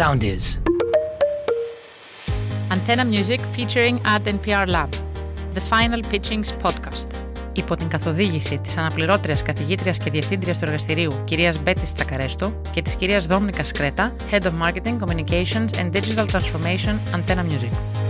Sound is. Antenna Music featuring Ad NPR Lab. The Final Pitchings Podcast. Υπό την καθοδήγηση της αναπληρώτριας καθηγήτριας και διευθύντριας του εργαστηρίου κυρίας Μπέτης Τσακαρέστο και της κυρίας Δόμνικα Σκρέτα, Head of Marketing, Communications and Digital Transformation Antenna Music.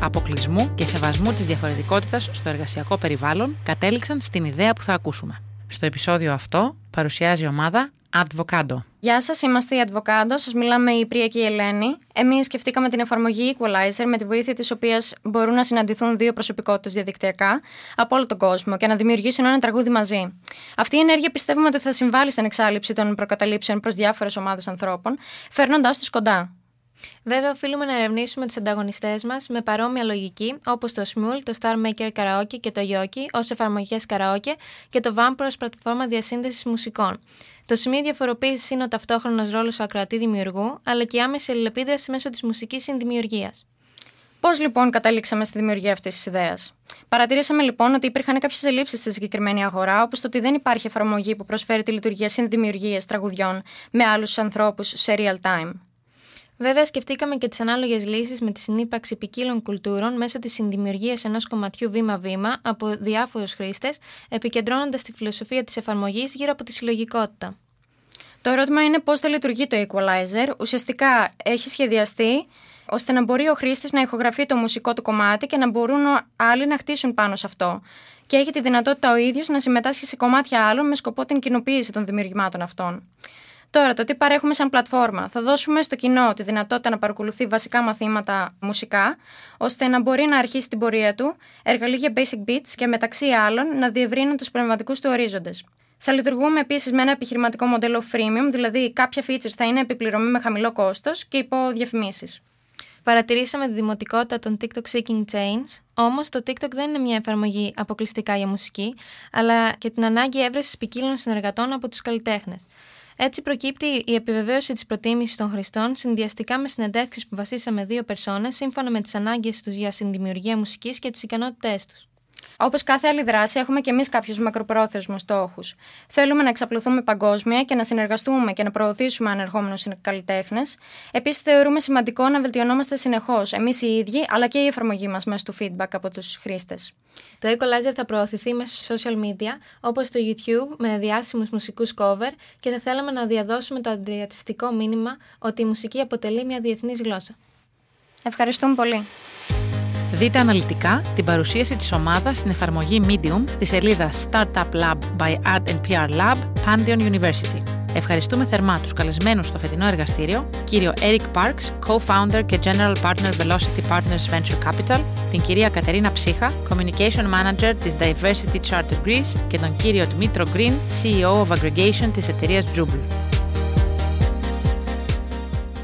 αποκλεισμού και σεβασμού της διαφορετικότητας στο εργασιακό περιβάλλον, κατέληξαν στην ιδέα που θα ακούσουμε. Στο επεισόδιο αυτό παρουσιάζει η ομάδα Advocado. Γεια σας, είμαστε οι Advocado. Σας μιλάμε η Πρία και η Ελένη. Εμείς σκεφτήκαμε την εφαρμογή Equalizer με τη βοήθεια της οποίας μπορούν να συναντηθούν δύο προσωπικότητες διαδικτυακά από όλο τον κόσμο και να δημιουργήσουν ένα τραγούδι μαζί. Αυτή η ενέργεια πιστεύουμε ότι θα συμβάλλει στην εξάλληψη των προκαταλήψεων προς διάφορες ομάδες ανθρώπων, φέρνοντάς τους κοντά. Βέβαια, οφείλουμε να ερευνήσουμε τους ανταγωνιστές μας με παρόμοια λογική, όπως το Smule, το Star Maker Karaoke και το Yoki ως εφαρμογές karaoke και το Vamp ω πλατφόρμα διασύνδεσης μουσικών. Το σημείο διαφοροποίησης είναι ο ταυτόχρονος ρόλος του ακροατή δημιουργού, αλλά και η άμεση αλληλεπίδραση μέσω της μουσικής συνδημιουργίας. Πώς λοιπόν καταλήξαμε στη δημιουργία αυτής της ιδέας; Παρατηρήσαμε λοιπόν ότι υπήρχαν κάποιες ελλείψεις στη συγκεκριμένη αγορά, όπως το ότι δεν υπάρχει εφαρμογή που προσφέρει τη λειτουργία συνδημιουργίας τραγουδιών με άλλους ανθρώπους σε real time. Βέβαια, σκεφτήκαμε και τις ανάλογες λύσεις με τη συνύπαρξη ποικίλων κουλτούρων μέσω της συνδημιουργίας ενός κομματιού βήμα-βήμα από διάφορους χρήστες, επικεντρώνοντας τη φιλοσοφία της εφαρμογής γύρω από τη συλλογικότητα. Το ερώτημα είναι πώς θα λειτουργεί το Equalizer. Ουσιαστικά έχει σχεδιαστεί ώστε να μπορεί ο χρήστης να ηχογραφεί το μουσικό του κομμάτι και να μπορούν άλλοι να χτίσουν πάνω σε αυτό. Και έχει τη δυνατότητα ο ίδιος να συμμετάσχει σε κομμάτια άλλων με σκοπό την κοινοποίηση των δημιουργημάτων αυτών. Τώρα, το τι παρέχουμε σαν πλατφόρμα. Θα δώσουμε στο κοινό τη δυνατότητα να παρακολουθεί βασικά μαθήματα μουσικά, ώστε να μπορεί να αρχίσει την πορεία του, εργαλεία basic beats και μεταξύ άλλων να διευρύνει τους πνευματικούς του ορίζοντες. Θα λειτουργούμε επίσης με ένα επιχειρηματικό μοντέλο freemium, δηλαδή κάποια features θα είναι επιπληρωμή με χαμηλό κόστος και υπό διαφημίσεις. Παρατηρήσαμε τη δημοτικότητα των TikTok Seeking Chains, όμως το TikTok δεν είναι μια εφαρμογή αποκλειστικά για μουσική, αλλά και την ανάγκη έβρεσης ποικίλων συνεργατών από τους καλλιτέχνες. Έτσι προκύπτει η επιβεβαίωση της προτίμησης των χρηστών συνδυαστικά με συνεντεύξεις που βασίσαμε δύο περσόνες σύμφωνα με τις ανάγκες τους για συνδημιουργία μουσικής και τις ικανότητές τους. Όπως κάθε άλλη δράση, έχουμε και εμείς κάποιους μακροπρόθεσμους στόχους. Θέλουμε να εξαπλωθούμε παγκόσμια και να συνεργαστούμε και να προωθήσουμε ανερχόμενους καλλιτέχνες. Επίσης, θεωρούμε σημαντικό να βελτιωνόμαστε συνεχώς εμείς οι ίδιοι, αλλά και η εφαρμογή μας μέσω του feedback από τους χρήστες. Το Equalizer θα προωθηθεί μέσω social media, όπως το YouTube, με διάσημους μουσικούς cover και θα θέλαμε να διαδώσουμε το αντιρατιστικό μήνυμα ότι η μουσική αποτελεί μια διεθνής γλώσσα. Ευχαριστούμε πολύ. Δείτε αναλυτικά την παρουσίαση της ομάδας στην εφαρμογή Medium της σελίδας Startup Lab by Ad NPR Lab, Pantheon University. Ευχαριστούμε θερμά τους καλεσμένους στο φετινό εργαστήριο, κύριο Eric Parks, co-founder και general partner Velocity Partners Venture Capital, την κυρία Κατερίνα Ψύχα, communication manager της Diversity Charter Greece και τον κύριο Dmitro Green, CEO of Aggregation της εταιρείας Jubel.